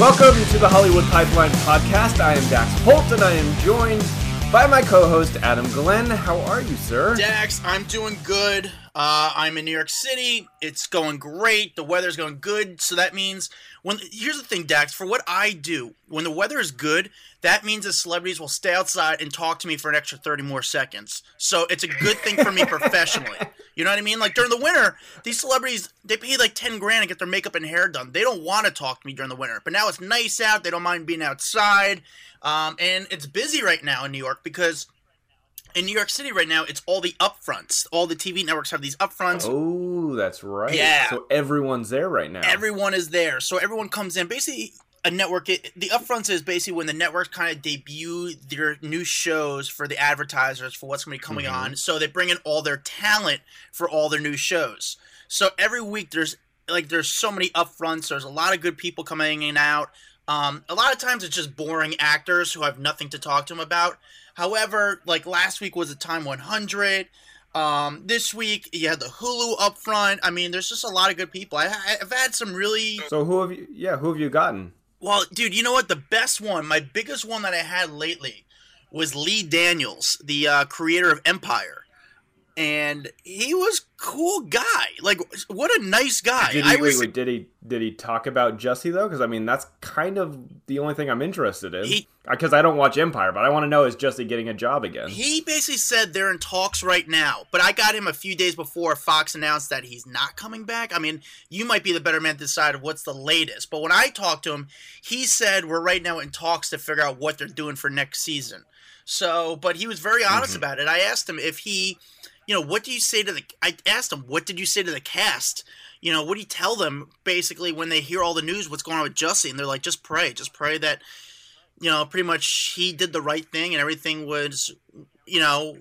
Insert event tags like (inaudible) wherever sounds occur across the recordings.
Welcome to the Hollywood Pipeline Podcast. I am Dax Holt, and I am joined by my co-host Adam Glenn. How are you, sir? Dax, I'm doing good. Uh, I'm in New York City. It's going great. The weather's going good. So that means when here's the thing, Dax. For what I do, when the weather is good, that means the celebrities will stay outside and talk to me for an extra 30 more seconds. So it's a good thing for me (laughs) professionally. You know what I mean? Like during the winter, these celebrities they pay like 10 grand to get their makeup and hair done. They don't want to talk to me during the winter. But now it's nice out. They don't mind being outside. Um, and it's busy right now in New York because in New York City right now, it's all the upfronts. All the TV networks have these upfronts. Oh, that's right. Yeah. So everyone's there right now. Everyone is there. So everyone comes in. Basically, a network, it, the upfronts is basically when the networks kind of debut their new shows for the advertisers for what's going to be coming Mhm. on. So they bring in all their talent for all their new shows. So every week there's like there's so many upfronts. There's a lot of good people coming in and out. Um, a lot of times it's just boring actors who have nothing to talk to them about. However, like last week was a Time 100. Um, this week you had the Hulu up front. I mean, there's just a lot of good people. I, I've had some really So who have you? Yeah, who have you gotten? well, dude. You know what? The best one, my biggest one that I had lately, was Lee Daniels, the uh, creator of Empire, and he was cool guy. Like, what a nice guy. Did he, I wait, was. wait, did he did he talk about Jussie though? Because I mean, that's kind of the only thing I'm interested in. Because I don't watch Empire, but I want to know is Jussie getting a job again? He basically said they're in talks right now, but I got him a few days before Fox announced that he's not coming back. I mean, you might be the better man to decide what's the latest, but when I talked to him, he said we're right now in talks to figure out what they're doing for next season. So, but he was very honest Mhm. about it. I asked him if he, you know, what do you say to the? I asked him what did you say to the cast? You know, what do you tell them basically when they hear all the news? What's going on with Jussie? And they're like, just pray, just pray that you know, pretty much he did the right thing and everything was, you know,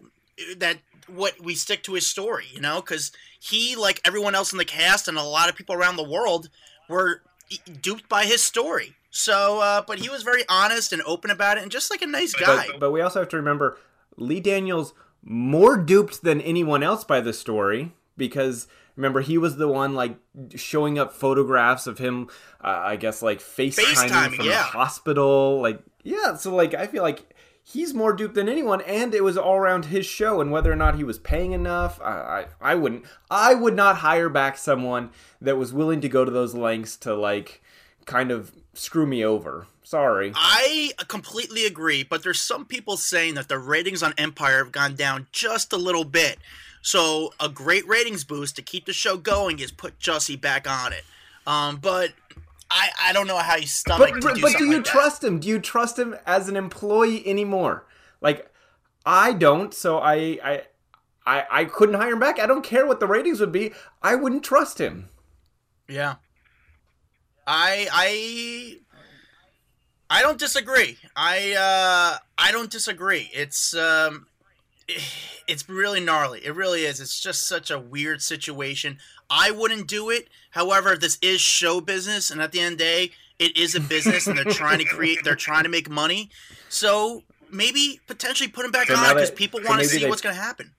that what we stick to his story, you know, because he, like everyone else in the cast and a lot of people around the world, were duped by his story. So, uh, but he was very honest and open about it and just like a nice guy. But, but we also have to remember Lee Daniels more duped than anyone else by the story because remember he was the one like showing up photographs of him uh, I guess like FaceTiming, FaceTiming, from yeah. the hospital like yeah so like I feel like he's more duped than anyone and it was all around his show and whether or not he was paying enough I, I I wouldn't I would not hire back someone that was willing to go to those lengths to like kind of screw me over sorry I completely agree, but there's some people saying that the ratings on Empire have gone down just a little bit. So a great ratings boost to keep the show going is put Jussie back on it. Um, but I, I don't know how you stomach But, to do but do you like trust him? Do you trust him as an employee anymore? Like, I don't. So I, I, I, I couldn't hire him back. I don't care what the ratings would be. I wouldn't trust him. Yeah. I I I don't disagree. I uh I don't disagree. It's um it's really gnarly. It really is. It's just such a weird situation. I wouldn't do it. However, this is show business and at the end of the day, it is a business and they're trying to create they're trying to make money. So maybe potentially put him back So on because people so want to see they- what's going to happen.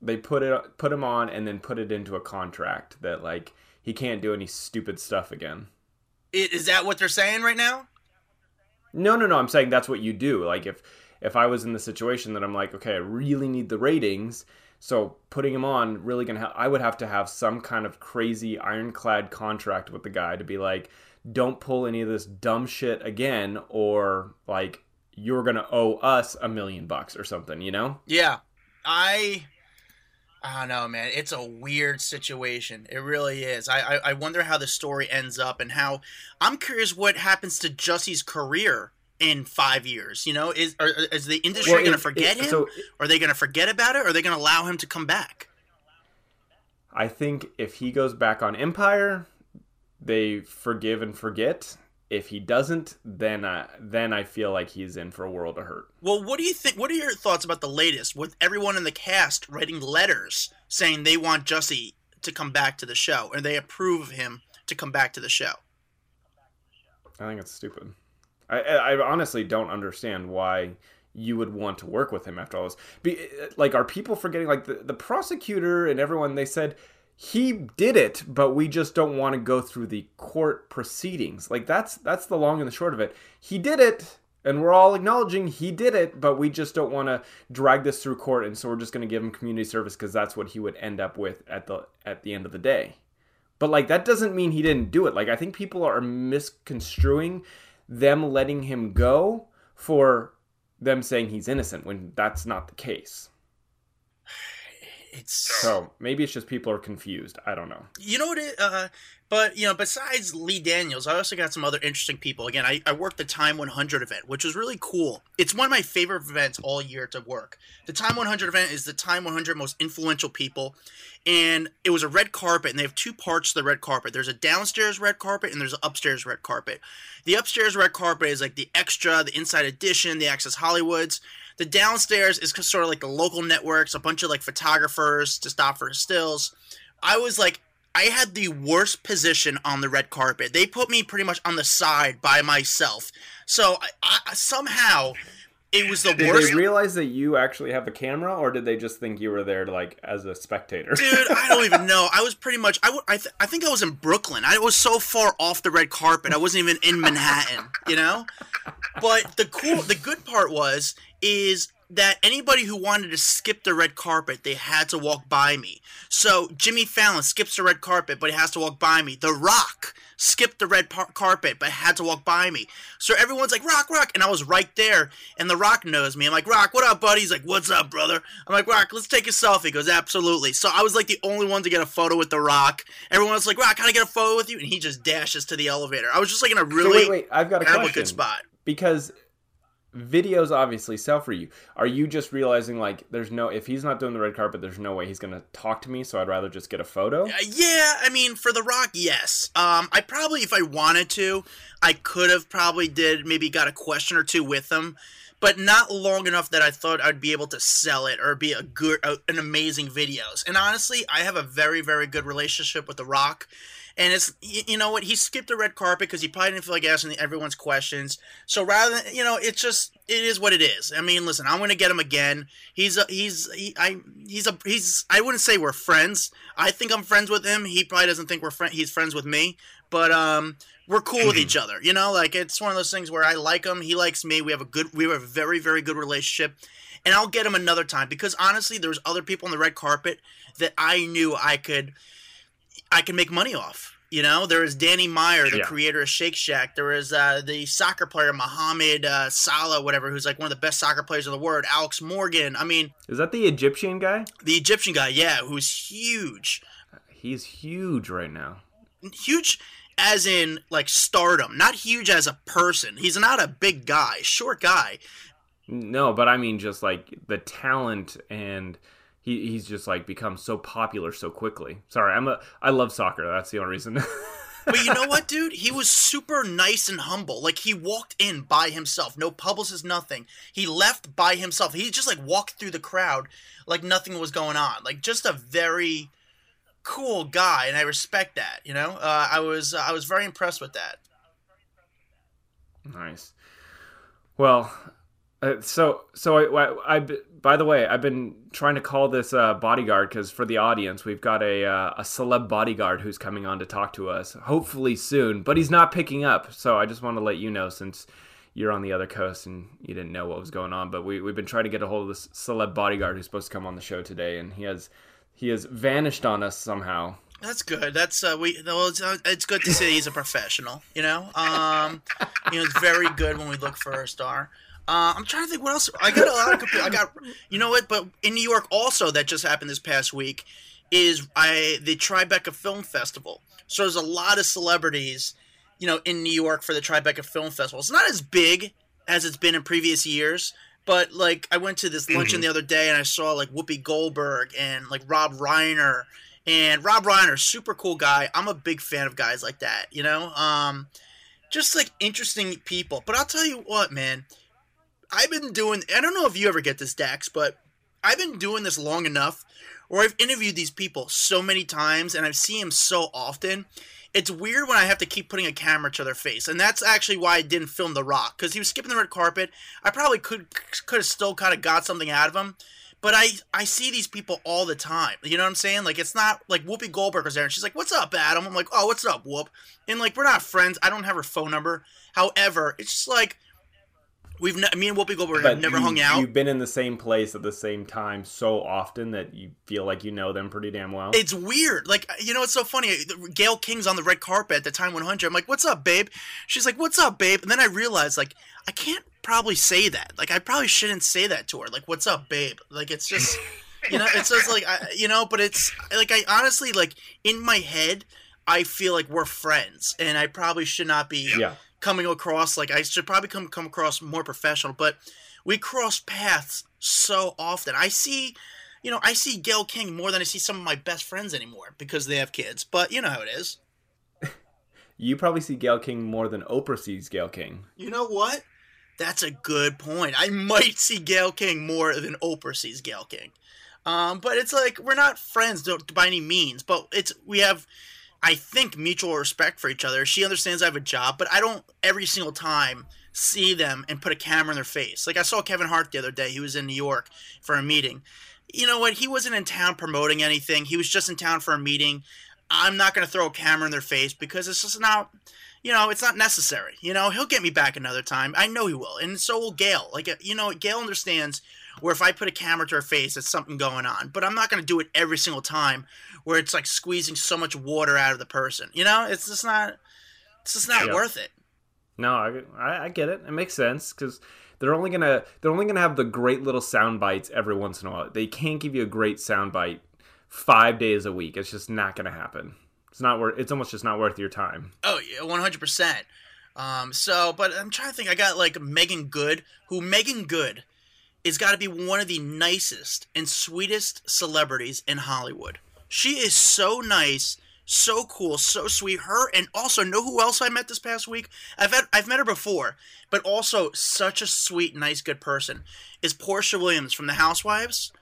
They put it, put him on, and then put it into a contract that like he can't do any stupid stuff again. I- Is that what they're saying right now? No, no, no. I'm saying that's what you do. Like if if I was in the situation that I'm like, okay, I really need the ratings, so putting him on really gonna. Ha- I would have to have some kind of crazy ironclad contract with the guy to be like, don't pull any of this dumb shit again, or like you're gonna owe us a million bucks or something. You know? Yeah, I, I don't know, man. It's a weird situation. It really is. I, I, I wonder how the story ends up and how. I'm curious what happens to Jussie's career in five years. You know, is are, is the industry Well, going to forget it- him? So are they going to forget about it? Or are they going to allow him to come back? I think if he goes back on Empire, they forgive and forget. If he doesn't, then I, then I feel like he's in for a world of hurt. Well, what do you think? What are your thoughts about the latest with everyone in the cast writing letters saying they want Jussie to come back to the show and they approve of him to come back to the show? I think it's stupid. I, I I honestly don't understand why you would want to work with him after all this. Be, like, are people forgetting? Like the, the prosecutor and everyone, they said he did it, but we just don't want to go through the court proceedings. Like that's that's the long and the short of it. He did it, and we're all acknowledging he did it, but we just don't want to drag this through court, and so we're just going to give him community service because that's what he would end up with at the at the end of the day. But like that doesn't mean he didn't do it. Like I think people are misconstruing them letting him go for them saying he's innocent when that's not the case. It's So maybe it's just people are confused. I don't know. you know what it uh but you know besides lee daniels i also got some other interesting people. Again i, I worked the time 100 event which was really cool. It's one of my favorite events all year to work. The time 100 event is the time 100 most influential people and it was a red carpet and they have two parts to the red carpet. There's a downstairs red carpet and there's an upstairs red carpet. The upstairs red carpet is like the extra the inside edition the access hollywoods the downstairs is sort of like the local networks a bunch of like photographers to stop for stills I was like, I had the worst position on the red carpet. They put me pretty much on the side by myself. So I, I, somehow it was the Did worst. Did they realize that you actually have a camera, or did they just think you were there like as a spectator? Dude, I don't even (laughs) know. I was pretty much. I, w- I, th- I think I was in Brooklyn. I was so far off the red carpet. I wasn't even in Manhattan. You know. But the cool, the good part was is that anybody who wanted to skip the red carpet, they had to walk by me. So Jimmy Fallon skips the red carpet, but he has to walk by me. The Rock skipped the red par- carpet, but had to walk by me. So everyone's like, Rock, Rock. And I was right there, and The Rock knows me. I'm like, Rock, what up, buddy? He's like, What's up, brother? I'm like, Rock, let's take a selfie. He goes, Absolutely. So I was like the only one to get a photo with The Rock. Everyone was like, Rock, can I get a photo with you? And he just dashes to the elevator. I was just like in a So really wait, wait, I've got a question. good spot. Because videos obviously sell for you. Are you just realizing like there's no if he's not doing the red carpet, there's no way he's gonna talk to me, so I'd rather just get a photo? Uh, yeah, I mean, for The Rock, yes. Um, I probably, if I wanted to, I could have probably did maybe got a question or two with him, but not long enough that I thought I'd be able to sell it or be a good, uh, an amazing videos. And honestly, I have a very, very good relationship with The Rock. And it's you know what he skipped the red carpet because he probably didn't feel like asking everyone's questions. So rather than you know, it's just it is what it is. I mean, listen, I'm gonna get him again. He's a he's he, I he's a he's I wouldn't say we're friends. I think I'm friends with him. He probably doesn't think we're friend. He's friends with me, but um, we're cool with each other. You know, like it's one of those things where I like him, he likes me. We have a good we have a very very good relationship. And I'll get him another time because honestly, there was other people on the red carpet that I knew I could I can make money off. You know, there is Danny Meyer, the Yeah. creator of Shake Shack. There is uh, the soccer player Mohamed uh, Salah, whatever, who's like one of the best soccer players in the world. Alex Morgan. I mean, Is that the Egyptian guy? the Egyptian guy, yeah, who's huge, He's huge right now. huge as in like stardom, not huge as a person. He's not a big guy, short guy. No, but I mean just like the talent and he, he's just like become so popular so quickly. Sorry, I'm a I love soccer. That's the only reason. (laughs) But you know what, dude? He was super nice and humble. Like he walked in by himself, no publicist, nothing. He left by himself. He just like walked through the crowd like nothing was going on. Like just a very cool guy, and I respect that. You know, uh, I was uh, I was very impressed with that. Nice. Well, uh, so so I, I, I by the way, I've been trying to call this uh, bodyguard because for the audience, we've got a uh, a celeb bodyguard who's coming on to talk to us, hopefully soon. But he's not picking up, so I just want to let you know since you're on the other coast and you didn't know what was going on. But we we've been trying to get a hold of this celeb bodyguard who's supposed to come on the show today, and he has he has vanished on us somehow. That's good. That's uh, we. Well, it's, uh, it's good to see he's a professional. You know, um, you know, it's very good when we look for a star. Uh, I'm trying to think what else. I got a lot of. I got. You know what? But in New York, also that just happened this past week, is I the Tribeca Film Festival. So there's a lot of celebrities, you know, in New York for the Tribeca Film Festival. It's not as big as it's been in previous years. But like, I went to this luncheon the other day and I saw like Whoopi Goldberg and like Rob Reiner and Rob Reiner, super cool guy. I'm a big fan of guys like that, you know? Um, just like interesting people. But I'll tell you what, man. I've been doing, I don't know if you ever get this, Dax, but I've been doing this long enough where I've interviewed these people so many times and I've seen them so often. It's weird when I have to keep putting a camera to their face, and that's actually why I didn't film The Rock because he was skipping the red carpet. I probably could could have still kind of got something out of him, But I I see these people all the time. You know what I'm saying? Like it's not like Whoopi Goldberg was there and she's like, "What's up, Adam?" I'm like, "Oh, what's up, Whoop?" And like we're not friends. I don't have her phone number. However, it's just like we've ne- me and Whoopi Goldberg have never you, hung out. You've been in the same place at the same time so often that you feel like you know them pretty damn well. It's weird. Like, you know, it's so funny. Gayle King's on the red carpet at the Time 100. I'm like, what's up, babe? She's like, what's up, babe? And then I realized, like, I can't probably say that. Like, I probably shouldn't say that to her. Like, what's up, babe? Like, it's just, (laughs) you know, it's just like, I, you know, but it's like, I honestly, like, in my head, I feel like we're friends. And I probably should not be yeah. Coming across, like, I should probably come, come across more professional. But we cross paths so often. I see you know, I see Gayle King more than I see some of my best friends anymore because they have kids. But you know how it is. (laughs) You probably see Gayle King more than Oprah sees Gayle King. You know what? That's a good point. I might see Gayle King more than Oprah sees Gayle King. Um, but it's like we're not friends by any means, but it's we have I think mutual respect for each other. She understands I have a job, but I don't every single time see them and put a camera in their face. Like I saw Kevin Hart the other day. He was in New York for a meeting. You know what? He wasn't in town promoting anything. He was just in town for a meeting. I'm not going to throw a camera in their face because it's just not, you know, it's not necessary. You know, he'll get me back another time. I know he will, and so will Gayle. Like, uh, you know, Gayle understands where if I put a camera to her face, it's something going on. But I'm not going to do it every single time where it's like squeezing so much water out of the person. You know, it's just not, it's just not Yeah. worth it. No, I, I, I get it. It makes sense because they're only gonna they're only gonna have the great little sound bites every once in a while. They can't give you a great sound bite five days a week. It's just not gonna happen. It's not worth. It's almost just not worth your time. Oh yeah, one hundred percent. Um, so, but I'm trying to think. I got like Meagan Good, who Meagan Good is got to be one of the nicest and sweetest celebrities in Hollywood. She is so nice, so cool, so sweet. Her and also know who else I met this past week? I've had, I've met her before, but also such a sweet, nice, good person is Porsha Williams from The Housewives.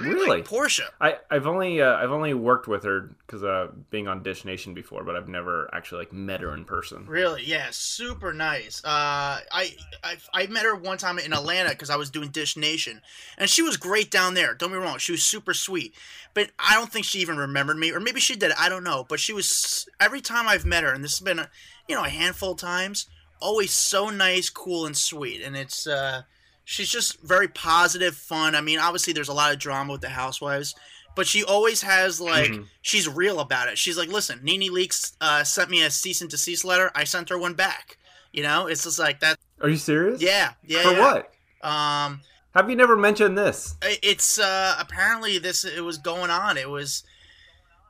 Really? Porsha. I I've only uh, I've only worked with her because uh, being on Dish Nation before, but I've never actually like met her in person. Really? Yeah, super nice. Uh, I, I I met her one time in Atlanta because I was doing Dish Nation, and she was great down there. Don't be wrong, she was super sweet. But I don't think she even remembered me, or maybe she did. I don't know. But she was every time I've met her, and this has been a, you know a handful of times. Always so nice, cool, and sweet, and it's uh, she's just very positive, fun. I mean, obviously there's a lot of drama with the housewives. But she always has like Mhm. she's real about it. She's like, listen, NeNe Leakes uh, sent me a cease and desist letter. I sent her one back. You know, it's just like that. Are you serious? Yeah, yeah. For yeah. what? Um, Have you never mentioned this? it's uh apparently this it was going on. It was,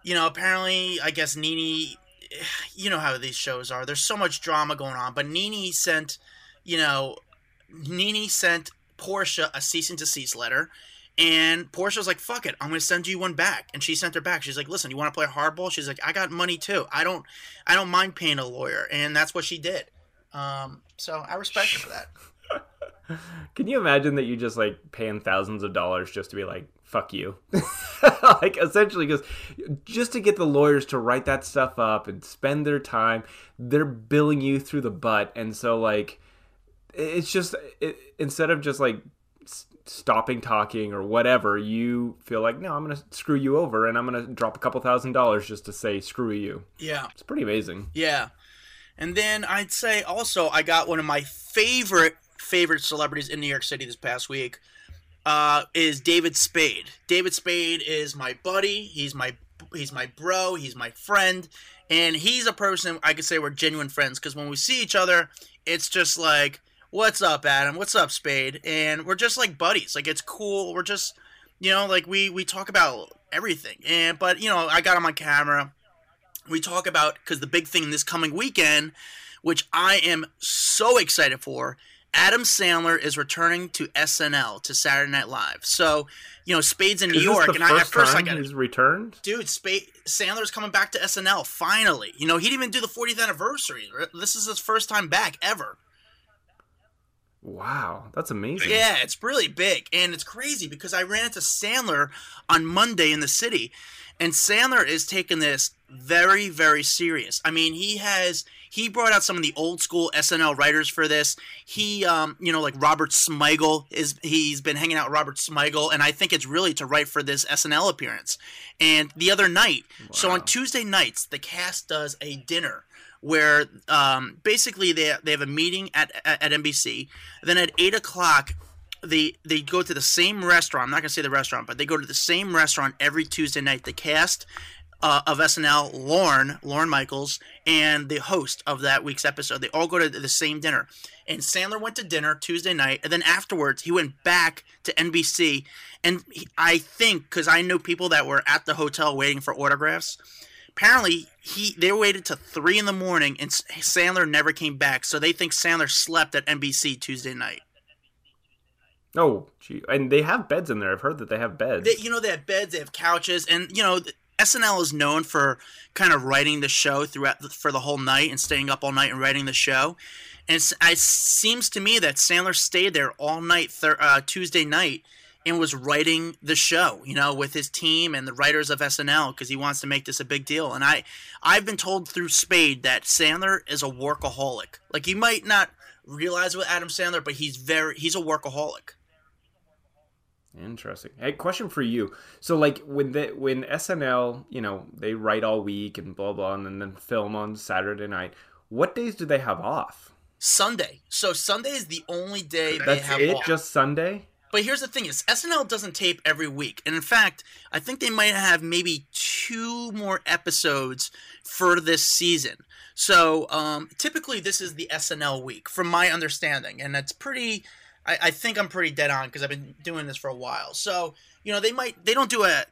you know, apparently I guess Nene, (sighs) you know how these shows are. There's so much drama going on, but Nene sent, you know, Nene sent Porsha a cease and desist letter. And Porsha was like, "Fuck it, I'm gonna send you one back." And she sent her back. She's like, "Listen, you want to play hardball?" She's like, "I got money too. I don't, I don't mind paying a lawyer." And that's what she did. Um, so I respect her for that. (laughs) Can you imagine that you just like paying thousands of dollars just to be like, fuck you? (laughs) like essentially because just to get the lawyers to write that stuff up and spend their time, they're billing you through the butt. And so like it's just it, instead of just like stopping talking or whatever, you feel like, no, I'm going to screw you over and I'm going to drop a couple thousand dollars just to say screw you. Yeah. It's pretty amazing. Yeah. And then I'd say also I got one of my favorite favorite celebrities in New York City this past week. Uh, is David Spade. David Spade is my buddy. He's my he's my bro. He's my friend, and he's a person I could say we're genuine friends because when we see each other, it's just like, "What's up, Adam? What's up, Spade?" And we're just like buddies. Like it's cool. We're just, you know, like we we talk about everything. And but you know, I got him on camera we talk about because the big thing this coming weekend, which I am so excited for, Adam Sandler is returning to SNL to Saturday Night Live. So, you know, Spades in New York, and I, at first I got he's returned? dude, Spade Sandler's coming back to SNL finally. You know, he didn't even do the 40th anniversary. This is his first time back ever. Wow, that's amazing. Yeah, it's really big. And it's crazy because I ran into Sandler on Monday in the city. And Sandler is taking this very, very serious. I mean, he has he brought out some of the old school SNL writers for this. He, um, you know, like Robert Smigel is he's been hanging out with Robert Smigel, and I think it's really to write for this SNL appearance. And the other night, wow. so on Tuesday nights, the cast does a dinner where um, basically they they have a meeting at, at, NBC. Then at eight o'clock, they they go to the same restaurant. I'm not gonna say the restaurant, but they go to the same restaurant every Tuesday night. The cast uh, of SNL, Lorne, Lorne Michaels, and the host of that week's episode. They all go to the same dinner. And Sandler went to dinner Tuesday night, and then afterwards he went back to NBC. And he, I think because I know people that were at the hotel waiting for autographs. Apparently, he they waited to three in the morning, and Sandler never came back. So they think Sandler slept at NBC Tuesday night. Oh, gee. and they have beds in there. I've heard that they have beds. They, you know, they have beds, they have couches, and you know, SNL is known for kind of writing the show throughout the, for the whole night and staying up all night and writing the show. And it seems to me that Sandler stayed there all night thir- uh, Tuesday night and was writing the show, you know, with his team and the writers of SNL because he wants to make this a big deal. And I, I've been told through Spade that Sandler is a workaholic. Like you might not realize with Adam Sandler, but he's very he's a workaholic. Interesting. Hey, question for you. So, like, when the when SNL, you know, they write all week and blah blah, and then then film on Saturday night. What days do they have off? Sunday. So Sunday is the only day That's they have it. off. Just Sunday. But here's the thing: is SNL doesn't tape every week, and in fact, I think they might have maybe two more episodes for this season. So um, typically, this is the SNL week, from my understanding, and that's pretty I, I think I'm pretty dead on because I've been doing this for a while. So you know they might they don't do a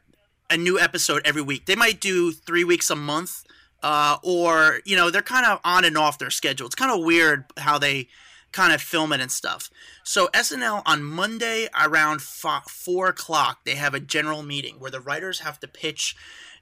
a new episode every week. They might do three weeks a month, uh, or you know they're kind of on and off their schedule. It's kind of weird how they kind of film it and stuff. So SNL on Monday around four o'clock they have a general meeting where the writers have to pitch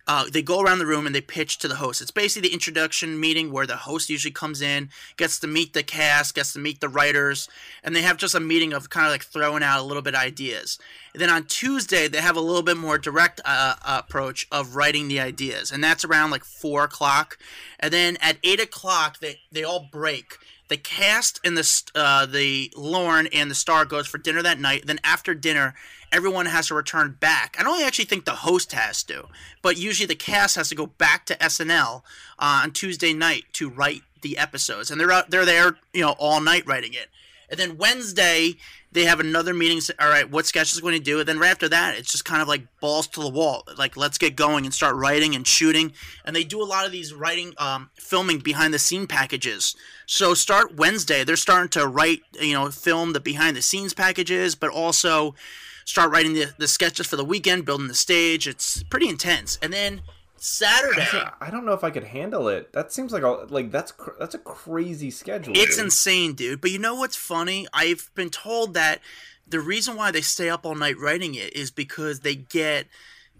uh, they go around the room and they pitch to the host. It's basically the introduction meeting where the host usually comes in, gets to meet the cast, gets to meet the writers, and they have just a meeting of kind of like throwing out a little bit ideas. And then on Tuesday, they have a little bit more direct uh, approach of writing the ideas, and that's around like four o'clock. And then at eight o'clock, they they all break the cast and the uh, the Lorne and the star goes for dinner that night. Then after dinner, everyone has to return back. I don't actually think the host has to, but usually the cast has to go back to SNL uh, on Tuesday night to write the episodes, and they're out, they're there, you know, all night writing it. And then Wednesday they have another meeting. All right, what sketch is going to do? And then right after that, it's just kind of like balls to the wall. Like let's get going and start writing and shooting. And they do a lot of these writing, um, filming behind the scene packages. So start Wednesday, they're starting to write, you know, film the behind the scenes packages, but also start writing the, the sketches for the weekend, building the stage. It's pretty intense. And then Saturday. I don't know if I could handle it. That seems like a like that's that's a crazy schedule. It's dude. insane, dude. But you know what's funny? I've been told that the reason why they stay up all night writing it is because they get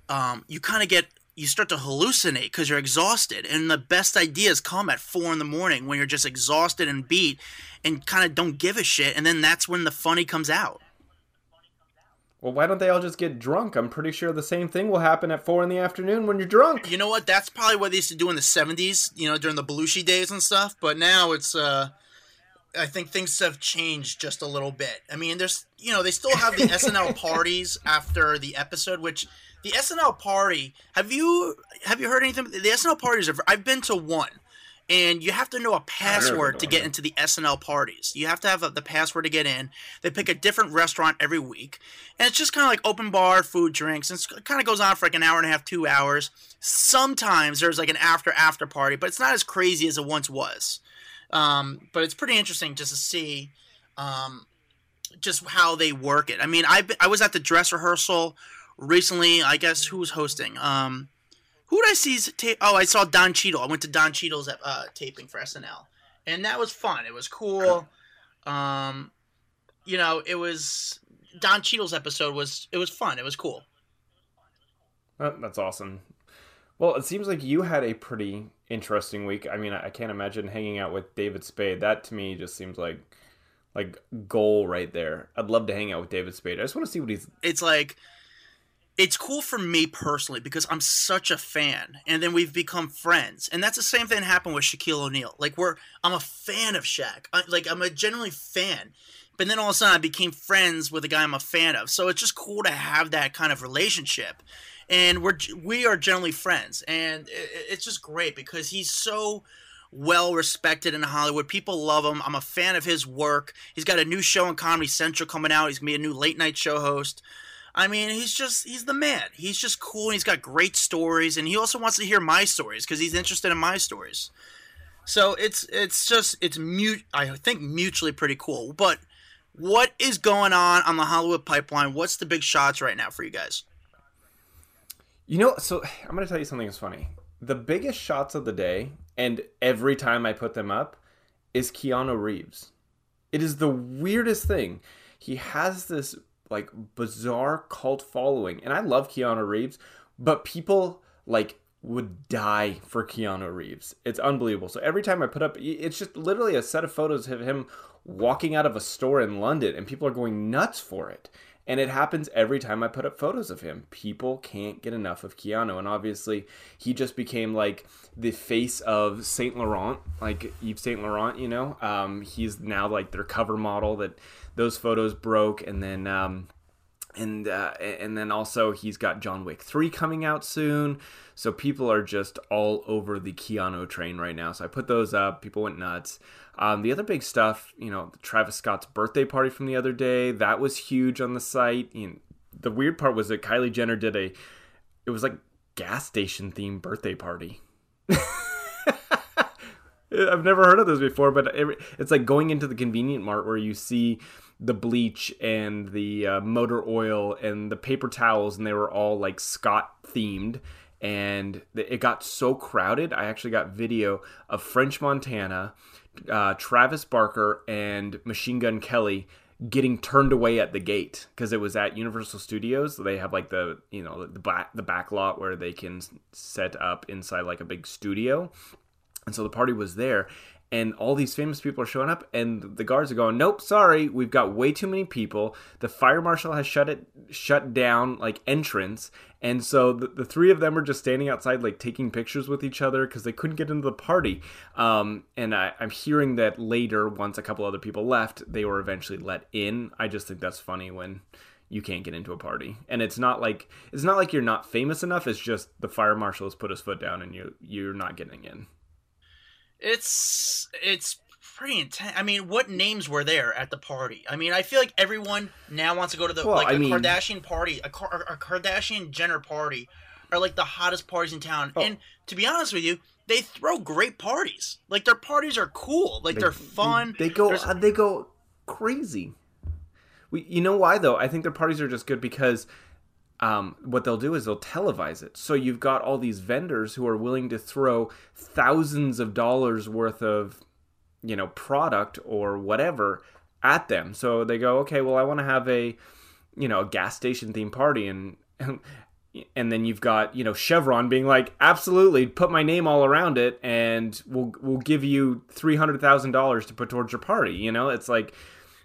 um, you kind of get you start to hallucinate because you're exhausted and the best ideas come at four in the morning when you're just exhausted and beat and kind of don't give a shit and then that's when the funny comes out well, why don't they all just get drunk? I'm pretty sure the same thing will happen at four in the afternoon when you're drunk. You know what? That's probably what they used to do in the '70s. You know, during the Belushi days and stuff. But now it's. uh I think things have changed just a little bit. I mean, there's, you know, they still have the (laughs) SNL parties after the episode, which the SNL party. Have you have you heard anything? The SNL parties. Are, I've been to one and you have to know a password to get into the SNL parties. You have to have a, the password to get in. They pick a different restaurant every week, and it's just kind of like open bar, food, drinks, and it kind of goes on for like an hour and a half, two hours. Sometimes there's like an after after party, but it's not as crazy as it once was. Um, but it's pretty interesting just to see um, just how they work it. I mean, I I was at the dress rehearsal recently. I guess who was hosting? Um, who did I see? Ta- oh, I saw Don Cheadle. I went to Don Cheadle's uh, taping for SNL, and that was fun. It was cool. Um, you know, it was Don Cheadle's episode was it was fun. It was cool. that's awesome. Well, it seems like you had a pretty interesting week. I mean, I can't imagine hanging out with David Spade. That to me just seems like like goal right there. I'd love to hang out with David Spade. I just want to see what he's. It's like it's cool for me personally because I'm such a fan, and then we've become friends, and that's the same thing happened with Shaquille O'Neal. Like we're, I'm a fan of Shaq. I, like I'm a genuinely fan, but then all of a sudden I became friends with a guy I'm a fan of. So it's just cool to have that kind of relationship, and we're we are generally friends, and it, it's just great because he's so well respected in Hollywood. People love him. I'm a fan of his work. He's got a new show on Comedy Central coming out. He's gonna be a new late night show host. I mean, he's just he's the man. He's just cool and he's got great stories and he also wants to hear my stories because he's interested in my stories. So it's it's just it's mute I think mutually pretty cool. But what is going on on the Hollywood pipeline? What's the big shots right now for you guys? You know, so I'm to tell you something that's funny. The biggest shots of the day and every time I put them up is Keanu Reeves. It is the weirdest thing. He has this like bizarre cult following. And I love Keanu Reeves, but people like would die for Keanu Reeves. It's unbelievable. So every time I put up it's just literally a set of photos of him walking out of a store in London and people are going nuts for it. And it happens every time I put up photos of him. People can't get enough of Keanu. And obviously, he just became like the face of Saint Laurent, like Yves Saint Laurent, you know? Um, he's now like their cover model that those photos broke, and then um, and uh, and then also he's got John Wick three coming out soon. So people are just all over the Keanu train right now. So I put those up. People went nuts. Um, the other big stuff, you know, Travis Scott's birthday party from the other day that was huge on the site. You know, the weird part was that Kylie Jenner did a, it was like gas station themed birthday party. (laughs) I've never heard of this before, but it's like going into the convenient mart where you see the bleach and the uh, motor oil and the paper towels, and they were all like Scott themed. And it got so crowded. I actually got video of French Montana, uh, Travis Barker, and Machine Gun Kelly getting turned away at the gate because it was at Universal Studios. They have like the you know the back the back lot where they can set up inside like a big studio, and so the party was there, and all these famous people are showing up and the guards are going nope sorry we've got way too many people. The fire marshal has shut it shut down like entrance. And so the, the three of them are just standing outside like taking pictures with each other because they couldn't get into the party. Um, and I, i'm hearing that later once a couple other people left they were eventually let in. I just think that's funny when you can't get into a party. And it's not like it's not like you're not famous enough it's just the fire marshal has put his foot down and you you're not getting in it's it's pretty intense. I mean, what names were there at the party? I mean, I feel like everyone now wants to go to the well, like I a mean, Kardashian party, a, a Kardashian Jenner party, are like the hottest parties in town. Oh. And to be honest with you, they throw great parties. Like their parties are cool. Like they, are fun. They, go uh, they go crazy. We, you know why though? I think their parties are just good because um, what they'll do is they'll televise it. So you've got all these vendors who are willing to throw thousands of dollars worth of, you know, product or whatever at them. So they go, okay, well, I want to have a, you know, a gas station theme party, and (laughs) and then you've got you know Chevron being like, absolutely, put my name all around it, and we'll we'll give you three hundred thousand dollars to put towards your party. You know, it's like.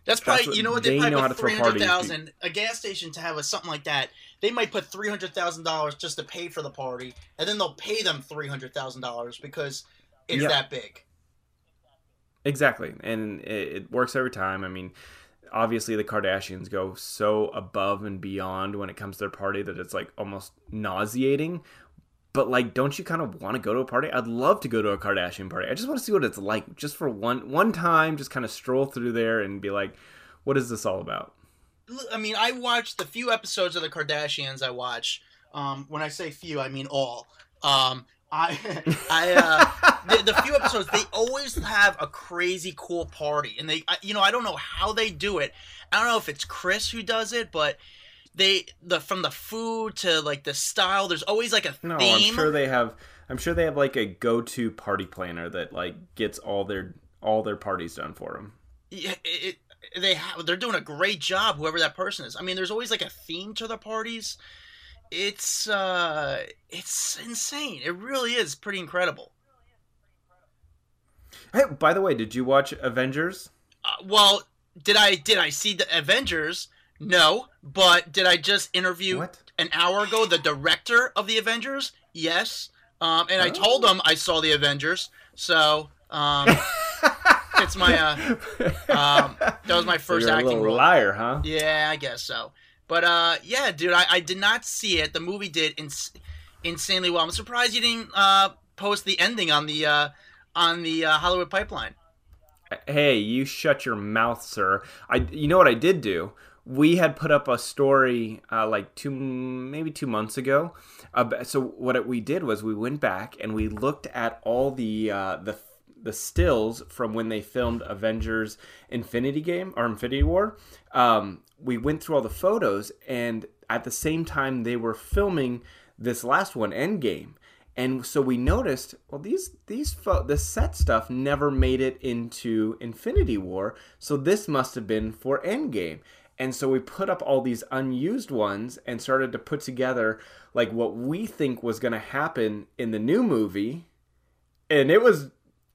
That's probably that's you know what they, they probably put three hundred thousand a gas station to have a something like that they might put three hundred thousand dollars just to pay for the party, and then they'll pay them three hundred thousand dollars because it's that big. Exactly, and it, it works every time. I mean, obviously the Kardashians go so above and beyond when it comes to their party that it's like almost nauseating. But like, don't you kind of want to go to a party? I'd love to go to a Kardashian party. I just want to see what it's like, just for one one time. Just kind of stroll through there and be like, "What is this all about?" I mean, I watched the few episodes of the Kardashians. I watch. Um, when I say few, I mean all. Um, I, (laughs) I, uh, the, the, few episodes they always have a crazy cool party, and they, I, you know, I don't know how they do it. I don't know if it's Kris who does it, but they, the from the food to like the style, there's always like a theme. No, I'm sure they have. I'm sure they have like a go-to party planner that like gets all their all their parties done for them. Yeah, it, they have they're doing a great job whoever that person is i mean there's always like a theme to the parties it's uh it's insane it really is pretty incredible hey by the way did you watch avengers uh, well did i did i see the avengers No, but did I just interview What? an hour ago the director of the Avengers? Yes. Um, and I Oh. told him I saw the Avengers. So um, (laughs) it's my uh, um, that was my So first you're acting little role. liar, huh? Yeah, I guess so. But uh, yeah, dude, I, I did not see it. The movie did ins- insanely well. I'm surprised you didn't uh, post the ending on the uh, on the uh, Hollywood Pipeline. Hey, you shut your mouth, sir. I, you know what I did do? We had put up a story uh, like two, maybe two months ago. Uh, so what we did was we went back and we looked at all the uh, the the stills from when they filmed Avengers Infinity Game or Infinity War. Um, we went through all the photos, and at the same time they were filming this last one, Endgame. And so we noticed, well, these these fo- the set stuff never made it into Infinity War, so this must have been for Endgame. And so we put up all these unused ones and started to put together like what we think was going to happen in the new movie, and it was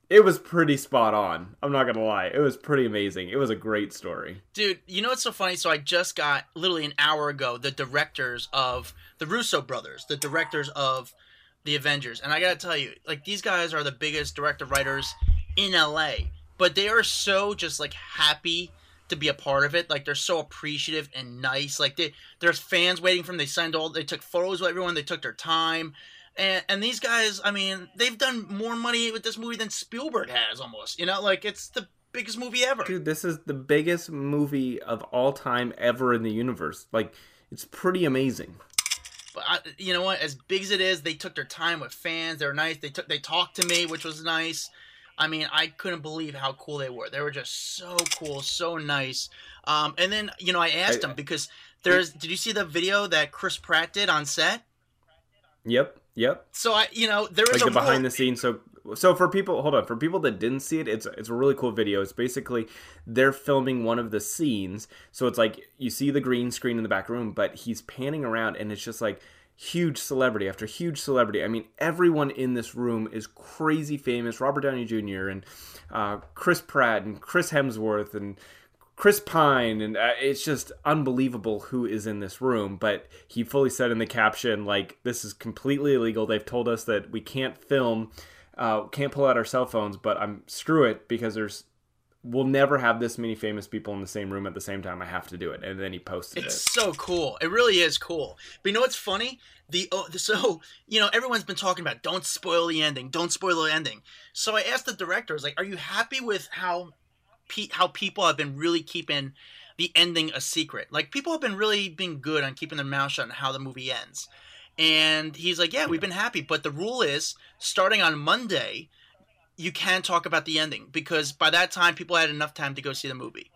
it was pretty spot on. I'm not gonna lie, it was pretty amazing. It was a great story. Dude, you know what's so funny? So I just got literally an hour ago the directors of the Russo brothers, the directors of the Avengers, and I gotta tell you, like these guys are the biggest director writers in LA, but they are so just like happy to be a part of it. Like they're so appreciative and nice. Like they, there's fans waiting for them. They signed all. They took photos with everyone. They took their time. And, and these guys, I mean, they've done more money with this movie than Spielberg has, almost. You know, like it's the biggest movie ever. Dude, this is the biggest movie of all time ever in the universe. Like, it's pretty amazing. But I, you know what? As big as it is, they took their time with fans. They were nice. They took they talked to me, which was nice. I mean, I couldn't believe how cool they were. They were just so cool, so nice. Um, and then you know, I asked I- them because there's. Did you see the video that Chris Pratt did on set? Yep, yep. So I, you know, there is like a the behind the scenes. So, so for people, hold on. For people that didn't see it, it's it's a really cool video. It's basically they're filming one of the scenes. So it's like you see the green screen in the back room, but he's panning around, and it's just like huge celebrity after huge celebrity. I mean, everyone in this room is crazy famous. Robert Downey Jr. and uh, Chris Pratt and Chris Hemsworth and Chris Pine, and uh, it's just unbelievable who is in this room. But he fully said in the caption, like, this is completely illegal. They've told us that we can't film, uh, can't pull out our cell phones, but I'm screw it because there's, we'll never have this many famous people in the same room at the same time. I have to do it. And then he posted It's it. It's so cool. It really is cool. But you know what's funny? The oh, so you know everyone's been talking about don't spoil the ending, don't spoil the ending. So I asked the director, I was like, "Are you happy with how pe- how people have been really keeping the ending a secret? Like people have been really being good on keeping their mouth shut on how the movie ends." And he's like, "Yeah, we've been happy, but the rule is starting on Monday." You can talk about the ending because by that time people had enough time to go see the movie.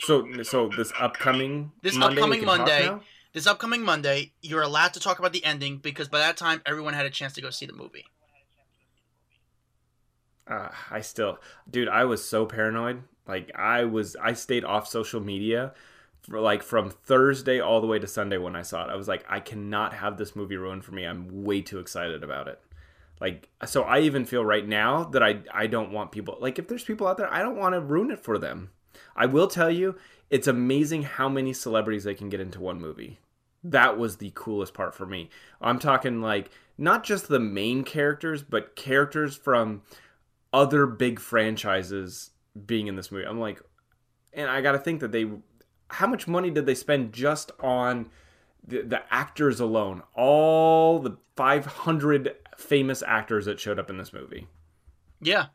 So, so this upcoming This Monday, upcoming Monday, this upcoming Monday, you're allowed to talk about the ending because by that time everyone had a chance to go see the movie. Uh, I still, dude, I was so paranoid. Like I was, I stayed off social media for like from Thursday all the way to Sunday when I saw it. I was like, I cannot have this movie ruined for me. I'm way too excited about it. Like, so I even feel right now that I, I don't want people like if there's people out there, I don't want to ruin it for them. I will tell you, it's amazing how many celebrities they can get into one movie. That was the coolest part for me. I'm talking like not just the main characters, but characters from other big franchises being in this movie. I'm like, and I got to think that they, how much money did they spend just on the, the actors alone? All the 500 famous actors that showed up in this movie. Yeah.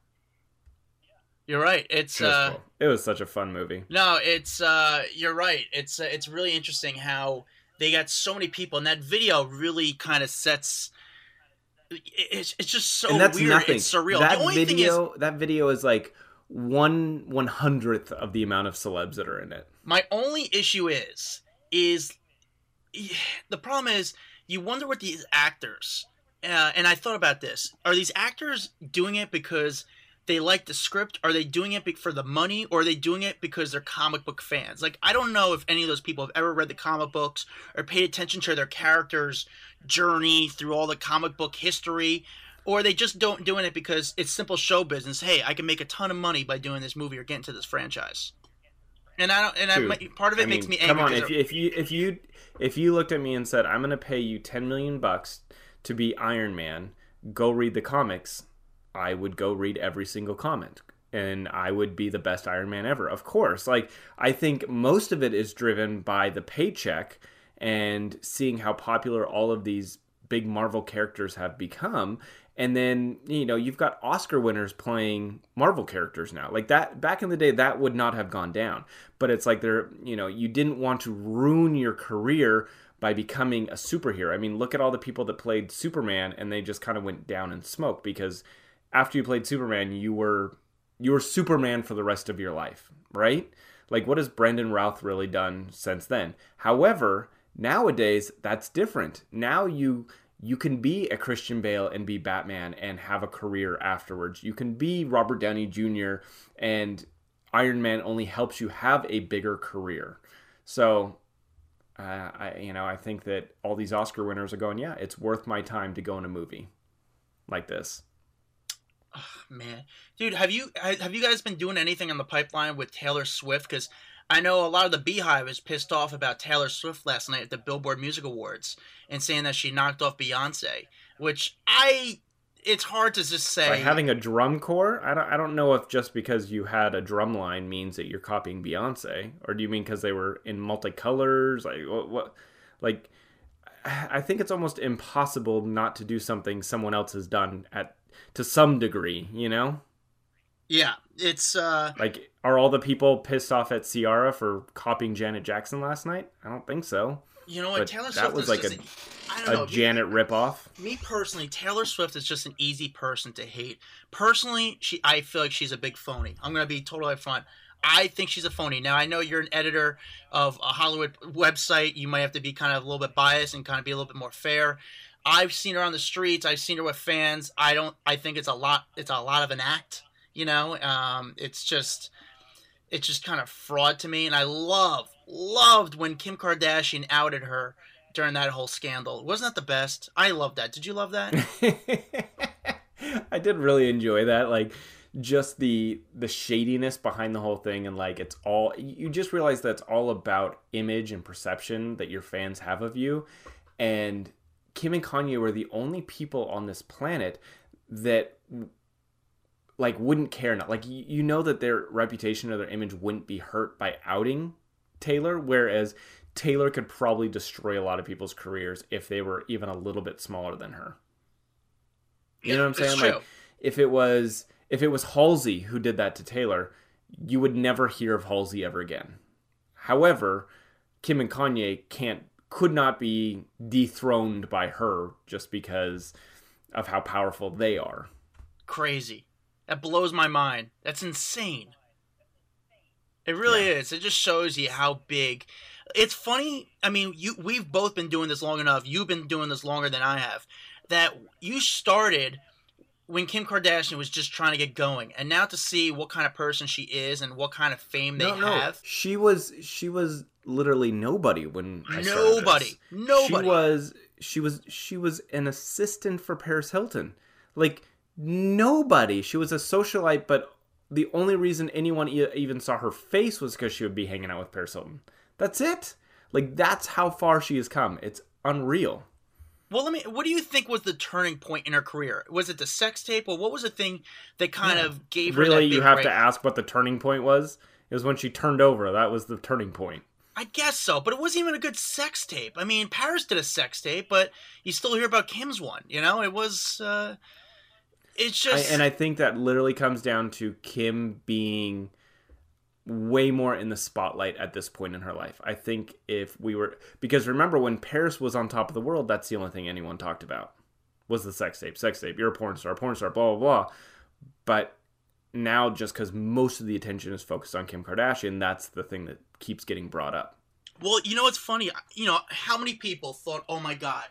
You're right. It's It was, uh cool. it was such a fun movie. no, it's uh you're right. It's uh, it's really interesting how they got so many people and that video really kind of sets it's, it's just so and that's weird. nothing. It's surreal. That the only thing is video, that video is like one one hundredth of the amount of celebs that are in it. My only issue is is (sighs) the problem is you wonder what these actors uh, and I thought about this are these actors doing it because they like the script are they doing it for the money or are they doing it because they're comic book fans like I don't know if any of those people have ever read the comic books or paid attention to their characters journey through all the comic book history or they just don't doing it because it's simple show business hey I can make a ton of money by doing this movie or getting to this franchise and I don't. And I, part of it I makes mean, me angry. Come on, if you, if you if you if you looked at me and said, "I'm going to pay you 10 million bucks to be Iron Man," go read the comics. I would go read every single comment and I would be the best Iron Man ever. Of course. Like I think most of it is driven by the paycheck and seeing how popular all of these big Marvel characters have become. And then, you know, you've got Oscar winners playing Marvel characters now. Like that back in the day that would not have gone down. But it's like they're, you know, you didn't want to ruin your career by becoming a superhero. I mean, look at all the people that played Superman and they just kind of went down in smoke because after you played Superman, you were you were Superman for the rest of your life, right? Like what has Brandon Routh really done since then? However, nowadays that's different. Now you you can be a Christian Bale and be Batman and have a career afterwards. You can be Robert Downey Jr. and Iron Man only helps you have a bigger career. So, uh, I you know I think that all these Oscar winners are going, yeah, it's worth my time to go in a movie like this. Oh, man, dude, have you have you guys been doing anything on the pipeline with Taylor Swift? Because I know a lot of the BeyHive is pissed off about Taylor Swift last night at the Billboard Music Awards and saying that she knocked off Beyonce, which I it's hard to just say. By having a drum corps, I don't, I don't know if just because you had a drum line means that you're copying Beyonce, or do you mean because they were in multicolors? Like what, what? Like, I think it's almost impossible not to do something someone else has done at to some degree. You know? Yeah, it's uh like are all the people pissed off at Ciara for copying Janet Jackson last night? I don't think so. You know what? But Taylor Swift was is like a, an- I don't a know. Janet ripoff. me personally, Taylor Swift is just an easy person to hate. Personally, she I feel like she's a big phony. I'm gonna be totally upfront. I think she's a phony. Now I know you're an editor of a Hollywood website. You might have to be kind of a little bit biased and kind of be a little bit more fair. I've seen her on the streets. I've seen her with fans. I don't. I think it's a lot. It's a lot of an act. You know, um, it's just, it's just kind of fraud to me. And I love, loved when Kim Kardashian outed her during that whole scandal. Wasn't that the best? I love that. Did you love that? (laughs) I did really enjoy that. Like just the the shadiness behind the whole thing and like it's all you just realize that it's all about image and perception that your fans have of you and Kim and Kanye were the only people on this planet that like wouldn't care not like you know that their reputation or their image wouldn't be hurt by outing Taylor whereas Taylor could probably destroy a lot of people's careers if they were even a little bit smaller than her. You know what I'm saying? Like if it was if it was Halsey who did that to Taylor, you would never hear of Halsey ever again. However, Kim and Kanye can't could not be dethroned by her just because of how powerful they are. Crazy. That blows my mind. That's insane. It really is. It just shows you how big. It's funny. I mean, you we've both been doing this long enough. You've been doing this longer than I have. That you started when Kim Kardashian was just trying to get going, and now to see what kind of person she is and what kind of fame they no, no. have. She was she was literally nobody when I Nobody. Nobody. She was she was she was an assistant for Paris Hilton. Like nobody. She was a socialite, but the only reason anyone e- even saw her face was because she would be hanging out with Paris Hilton. That's it. Like that's how far she has come. It's unreal. Well, let me. What do you think was the turning point in her career? Was it the sex tape, or what was the thing that kind of gave her Really, you have break? to ask what the turning point was. It was when she turned over. That was the turning point. I guess so, but it wasn't even a good sex tape. I mean, Paris did a sex tape, but you still hear about Kim's one. You know, it was. uh It's I, just. and I think that literally comes down to Kim being way more in the spotlight at this point in her life. I think if we were because remember when Paris was on top of the world, that's the only thing anyone talked about was the sex tape. Sex tape. You're a porn star. Porn star. Blah blah blah. But now, just because most of the attention is focused on Kim Kardashian, that's the thing that keeps getting brought up. Well, you know what's funny? You know how many people thought, "Oh my God,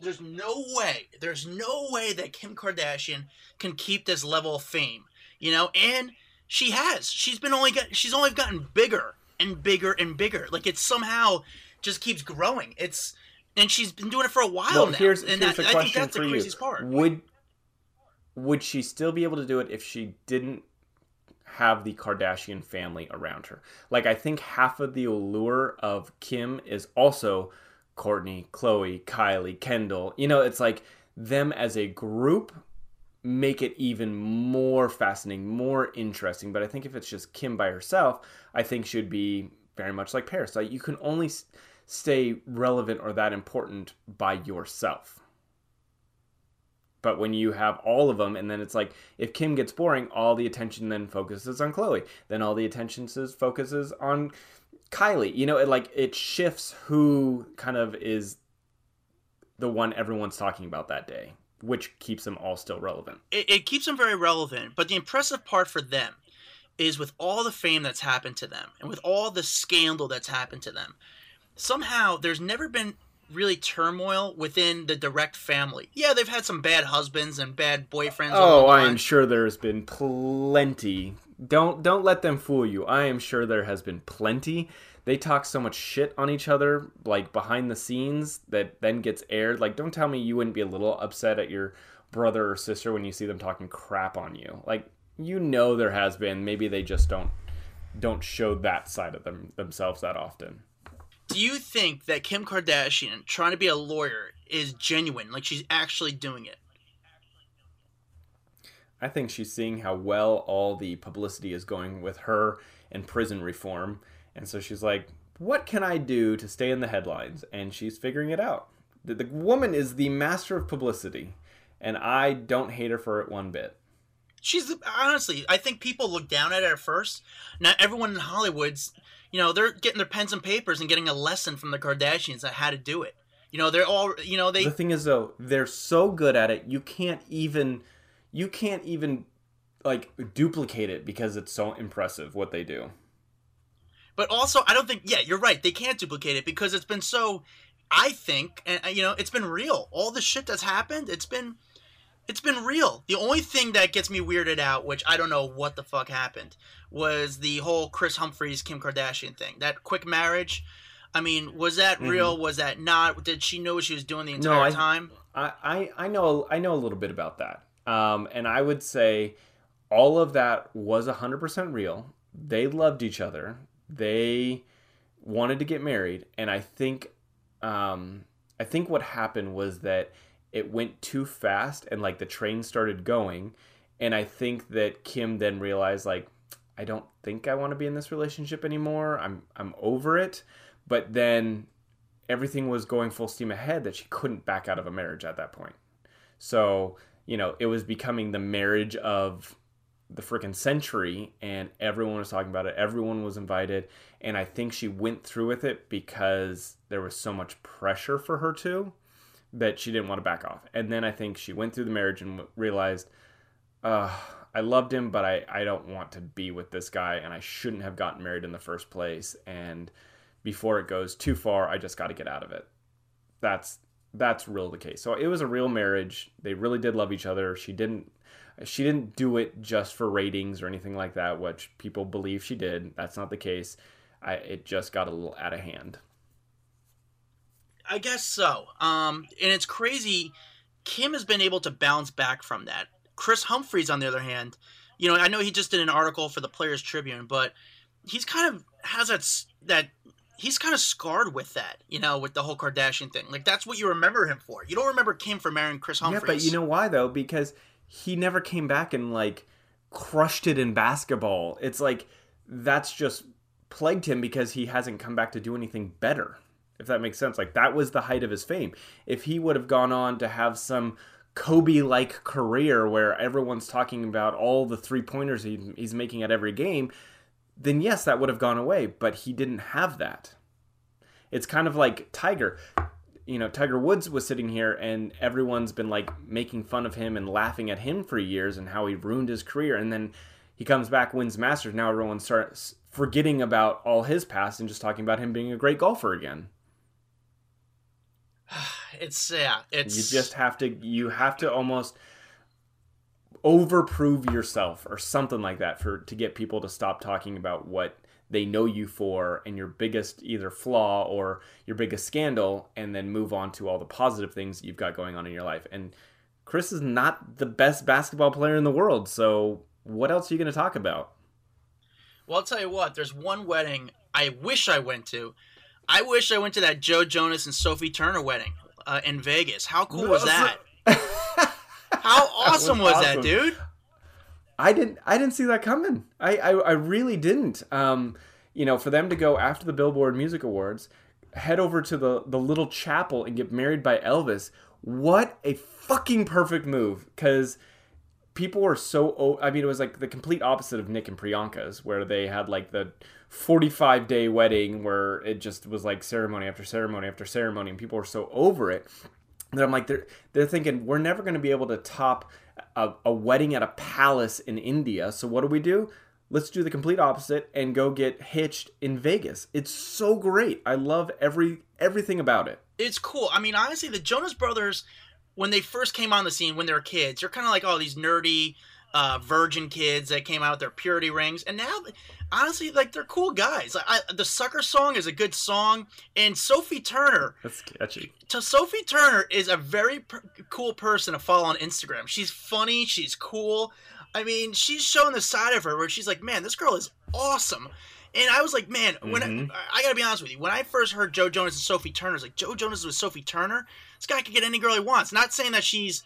there's no way, there's no way that Kim Kardashian can keep this level of fame." You know, and she has. She's been only got. She's only gotten bigger and bigger and bigger. Like it somehow just keeps growing. It's and she's been doing it for a while Well, now. here's and here's that, a I think question that's for the you: craziest part. Would would she still be able to do it if she didn't have the Kardashian family around her. Like I think half of the allure of Kim is also Kourtney, Khloé, Kylie, Kendall. You know, it's like them as a group make it even more fascinating, more interesting. But I think if it's just Kim by herself, I think she'd be very much like Paris. Like you can only stay relevant or that important by yourself. But when you have all of them, and then it's like if Kim gets boring, all the attention then focuses on Khloé. Then all the attention focuses on Kylie. You know, it like it shifts who kind of is the one everyone's talking about that day which keeps them all still relevant. It, it keeps them very relevant, but the impressive part for them is with all the fame that's happened to them and with all the scandal that's happened to them, somehow there's never been really turmoil within the direct family. Yeah, they've had some bad husbands and bad boyfriends. Oh, I am sure there's been plenty. Don't don't let them fool you. I am sure there has been plenty they talk so much shit on each other, like behind the scenes, that then gets aired. Like, don't tell me you wouldn't be a little upset at your brother or sister when you see them talking crap on you. Like, you know there has been. Maybe they just don't don't show that side of them themselves that often. Do you think that Kim Kardashian trying to be a lawyer is genuine? Like she's actually doing it? I think she's seeing how well all the publicity is going with her and prison reform and so she's like, what can I do to stay in the headlines? And she's figuring it out. The, the woman is the master of publicity, and I don't hate her for it one bit. She's honestly, I think people look down at her first. Now, everyone in Hollywood's, you know, they're getting their pens and papers and getting a lesson from the Kardashians on how to do it. You know, they're all, you know, they. The thing is, though, they're so good at it, you can't even, you can't even, like, duplicate it because it's so impressive what they do. But also, I don't think. Yeah, you're right. They can't duplicate it because it's been so. I think, and you know, it's been real. All the shit that's happened, it's been, it's been real. The only thing that gets me weirded out, which I don't know what the fuck happened, was the whole Kris Humphries Kim Kardashian thing. That quick marriage. I mean, was that mm-hmm. real? Was that not? Did she know what she was doing the entire no, I, time? I, I I know I know a little bit about that. Um, and I would say all of that was 100% real. They loved each other they wanted to get married, and I think, um, I think what happened was that it went too fast, and like the train started going, and I think that Kim then realized like, I don't think I want to be in this relationship anymore. I'm I'm over it. But then everything was going full steam ahead that she couldn't back out of a marriage at that point. So, you know, it was becoming the marriage of the freaking century and everyone was talking about it. Everyone was invited and i think she went through with it because there was so much pressure for her to that she didn't want to back off. And then i think she went through the marriage and realized uh, i loved him but I, I don't want to be with this guy and i shouldn't have gotten married in the first place and before it goes too far i just got to get out of it. That's that's real the case so it was a real marriage they really did love each other she didn't she didn't do it just for ratings or anything like that, which people believe she did. That's not the case. I, it just got a little out of hand. I guess so. Um, and it's crazy. Kim has been able to bounce back from that. Kris Humphries, on the other hand, you know, I know he just did an article for the Players Tribune, but he's kind of has that that he's kind of scarred with that, you know, with the whole Kardashian thing. Like that's what you remember him for. You don't remember Kim for marrying Kris Humphries. Yeah, but you know why though? Because he never came back and like crushed it in basketball. It's like that's just plagued him because he hasn't come back to do anything better. If that makes sense. Like that was the height of his fame. If he would have gone on to have some Kobe like career where everyone's talking about all the three pointers he, he's making at every game, then yes, that would have gone away. But he didn't have that. It's kind of like Tiger you know, Tiger Woods was sitting here and everyone's been like making fun of him and laughing at him for years and how he ruined his career. And then he comes back, wins Masters. Now everyone starts forgetting about all his past and just talking about him being a great golfer again. (sighs) It's yeah, it's you just have to you have to almost overprove yourself or something like that for to get people to stop talking about what they know you for and your biggest either flaw or your biggest scandal and then move on to all the positive things you've got going on in your life. And chris is not the best basketball player in the world, so what else are you going to talk about? Well, I'll tell you what. There's one wedding I wish I went to. I wish I went to that Joe Jonas and Sophie Turner wedding uh, in Vegas. How cool was that? (laughs) How (laughs) awesome was, was awesome. that, dude? I didn't. I didn't see that coming. I I, I really didn't. Um, you know, for them to go after the Billboard Music Awards, head over to the the little chapel and get married by Elvis. What a fucking perfect move! Because people were so. I mean, it was like the complete opposite of Nick and Priyanka's, where they had like the 45 day wedding where it just was like ceremony after ceremony after ceremony, and people were so over it that I'm like, they're they're thinking we're never going to be able to top a, a wedding at a palace in India. So what do we do? Let's do the complete opposite and go get hitched in Vegas. It's so great. I love every everything about it. It's cool. I mean, honestly, the Jonas Brothers, when they first came on the scene when they were kids, they're kind of like all these nerdy uh, virgin kids that came out with their purity rings, and now, honestly, like they're cool guys. I, the "Sucker" song is a good song, and Sophie Turner. That's catchy. So Sophie Turner is a very per- cool person to follow on Instagram. She's funny. She's cool. I mean, she's showing the side of her where she's like, man, this girl is awesome. And I was like, man, when mm-hmm. I, I, gotta be honest with you, when I first heard Joe Jonas and Sophie Turner, I was like, Joe Jonas with Sophie Turner, this guy could get any girl he wants. Not saying that she's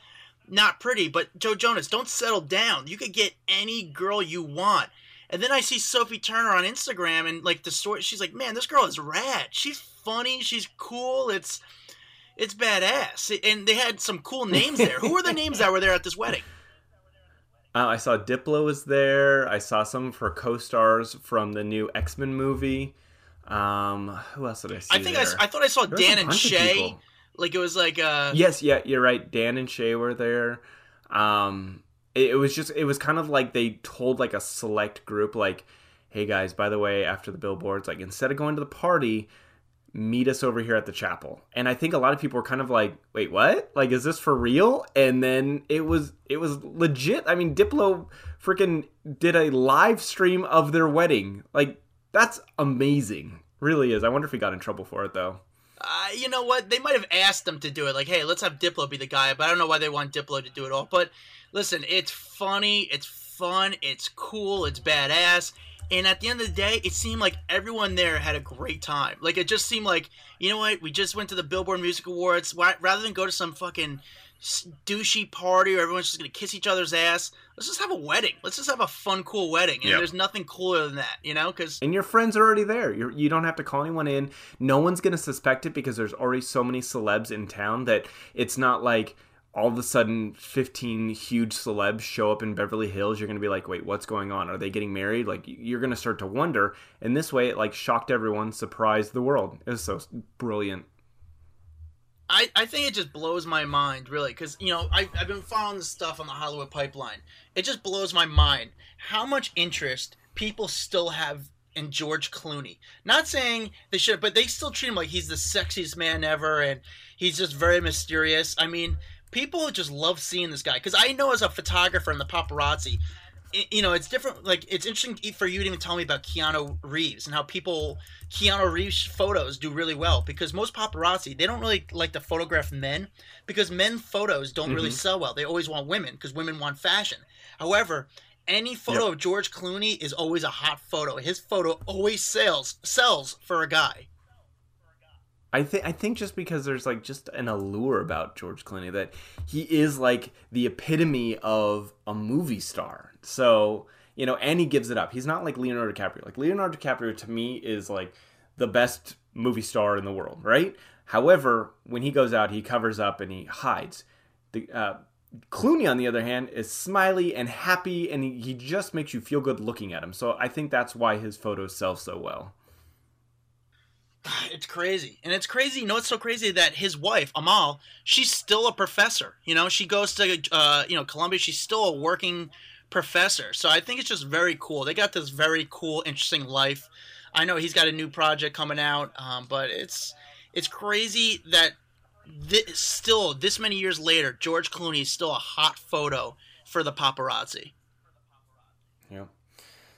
not pretty, but Joe Jonas, don't settle down. You could get any girl you want. And then I see Sophie Turner on Instagram and like the story she's like, "Man, this girl is rad. She's funny, she's cool. It's it's badass." And they had some cool names there. Who were the names that were there at this wedding? (laughs) Uh, I saw Diplo was there. I saw some for co-stars from the new X-Men movie. Um, who else did I see? I think I, I, thought I saw there Dan and Shay. Like it was like uh Yes, yeah, you're right. Dan and Shay were there. Um it, it was just it was kind of like they told like a select group like, "Hey guys, by the way, after the billboards, like instead of going to the party, meet us over here at the chapel." And I think a lot of people were kind of like, "Wait, what? Like is this for real?" And then it was it was legit. I mean, Diplo freaking did a live stream of their wedding. Like that's amazing. Really is. I wonder if he got in trouble for it though. Uh, you know what? They might have asked them to do it. Like, hey, let's have Diplo be the guy. But I don't know why they want Diplo to do it all. But listen, it's funny, it's fun, it's cool, it's badass. And at the end of the day, it seemed like everyone there had a great time. Like, it just seemed like, you know what? We just went to the Billboard Music Awards. Rather than go to some fucking douchey party or everyone's just gonna kiss each other's ass. Let's just have a wedding. Let's just have a fun, cool wedding. And yep. there's nothing cooler than that, you know? Because and your friends are already there. You're, you don't have to call anyone in. No one's gonna suspect it because there's already so many celebs in town that it's not like all of a sudden 15 huge celebs show up in Beverly Hills, you're going to be like, wait, what's going on? Are they getting married? Like, you're going to start to wonder. And this way, it like shocked everyone, surprised the world. It was so brilliant. I, I think it just blows my mind, really, because, you know, I, I've been following this stuff on the Hollywood pipeline. It just blows my mind how much interest people still have in George Clooney. Not saying they should, but they still treat him like he's the sexiest man ever and he's just very mysterious. I mean, people just love seeing this guy because I know as a photographer and the paparazzi, you know, it's different. Like, it's interesting for you to even tell me about Keanu Reeves and how people Keanu Reeves photos do really well because most paparazzi they don't really like to photograph men because men photos don't mm-hmm. really sell well. They always want women because women want fashion. However, any photo yep. of George Clooney is always a hot photo. His photo always sells sells for a guy. I think I think just because there's like just an allure about George Clooney that he is like the epitome of a movie star. So, you know, and he gives it up. He's not like Leonardo DiCaprio. Like Leonardo DiCaprio to me is like the best movie star in the world, right? However, when he goes out, he covers up and he hides. The uh, Clooney, on the other hand, is smiley and happy, and he, he just makes you feel good looking at him. So I think that's why his photos sell so well. (sighs) It's crazy. And it's crazy. You know, it's so crazy that his wife, Amal, she's still a professor. You know, she goes to, uh, you know, Columbia. She's still a working professor. So I think it's just very cool. They got this very cool, interesting life. I know he's got a new project coming out, um, but it's it's crazy that this, still this many years later, George Clooney is still a hot photo for the paparazzi. Yeah.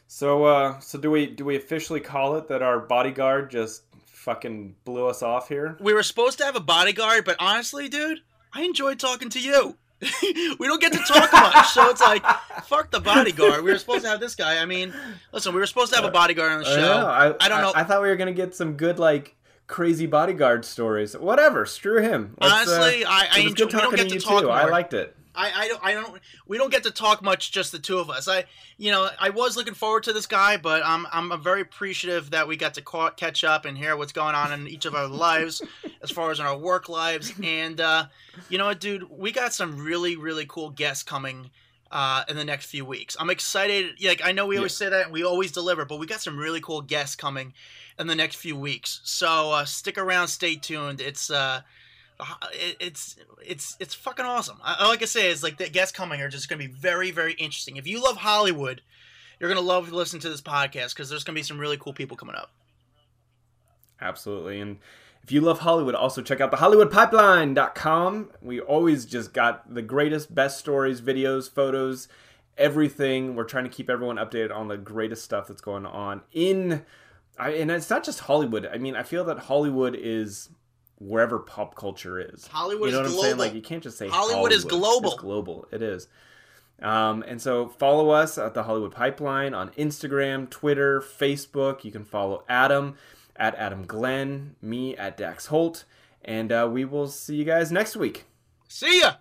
So, uh, so do we do we officially call it that our bodyguard just fucking blew us off here. We were supposed to have a bodyguard, but honestly, dude, I enjoyed talking to you. (laughs) we don't get to talk much, so it's like fuck the bodyguard. We were supposed to have this guy. I mean, listen, we were supposed to have a bodyguard on the I show. know, I, I don't know. I, thought we were gonna get some good like crazy bodyguard stories. Whatever, screw him. Let's, uh, Honestly, I, I it was enjoy, good we don't talking get to to you talk too. more. I liked it. I, I don't I don't we don't get to talk much just the two of us. I you know I was looking forward to this guy, but I'm I'm very appreciative that we got to ca- catch up and hear what's going on in each of our (laughs) lives, as far as in our work lives. And uh, you know what, dude, we got some really really cool guests coming. Uh, in the next few weeks, I'm excited. Like I know we always say that, and we always deliver, but we got some really cool guests coming in the next few weeks. So uh, stick around, stay tuned. It's uh, it's it's it's fucking awesome. I, like I say, it's like the guests coming are just going to be very very interesting. If you love Hollywood, you're going to love listening to this podcast because there's going to be some really cool people coming up. Absolutely. And if you love Hollywood, also check out the HollywoodPipeline.com. We always just got the greatest, best stories, videos, photos, everything. We're trying to keep everyone updated on the greatest stuff that's going on in. I, and it's not just Hollywood. I mean, I feel that Hollywood is wherever pop culture is. Hollywood you know is what I'm global. saying? Like you can't just say Hollywood Hollywood, is global. It's global. It is. Um, and so follow us at the Hollywood Pipeline on Instagram, Twitter, Facebook. You can follow Adam at Adam Glenn, me at Dax Holt, and uh, we will see you guys next week. See ya.